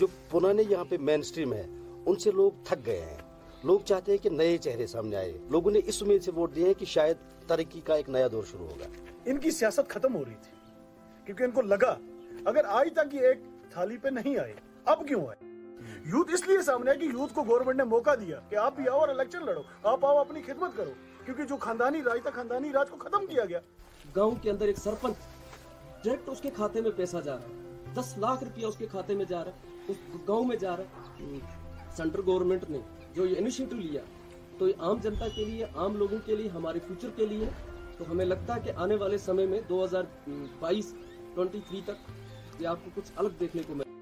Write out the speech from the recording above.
جو پرانے یہاں پہ مین سٹریم ہے ان سے لوگ تھک گئے ہیں۔ لوگ چاہتے ہیں کہ نئے چہرے سامنے آئے۔ لوگوں نے اس امید سے ووٹ دیے ہیں کہ شاید ترقی کا ایک نیا دور شروع ہوگا۔ ان کی سیاست ختم ہو رہی تھی کیونکہ ان کو لگا اگر آج تک یہ ایک تھالی پہ نہیں آئے اب کیوں آئے؟ یوتھ اس لیے سامنے ہے کہ یوتھ کو گورنمنٹ نے موقع دیا کہ آپ بھی آؤ اور الیکشن لڑو آپ آؤ اپنی خدمت کرو کیونکہ جو خاندانی راج تھا خاندانی راج کو ختم کیا گیا۔ گاؤں کے اندر ایک سرپنچ ڈائریکٹ اس کے کھاتے میں پیسہ جا رہا ہے۔ دس لاکھ روپیہ اس کے کھاتے میں جا رہا ہے، اس گاؤں میں جا رہا ہے۔ سینٹرل گورنمنٹ نے جو یہ انیشیٹو لیا، تو یہ عام جنتا کے لیے، عام لوگوں کے لیے، ہمارے فیوچر کے لیے۔ تو ہمیں لگتا ہے کہ آنے والے سمے میں دو ہزار بائیس، ٹوئنٹی تھری تک یہ آپ کو کچھ الگ دیکھنے کو ملے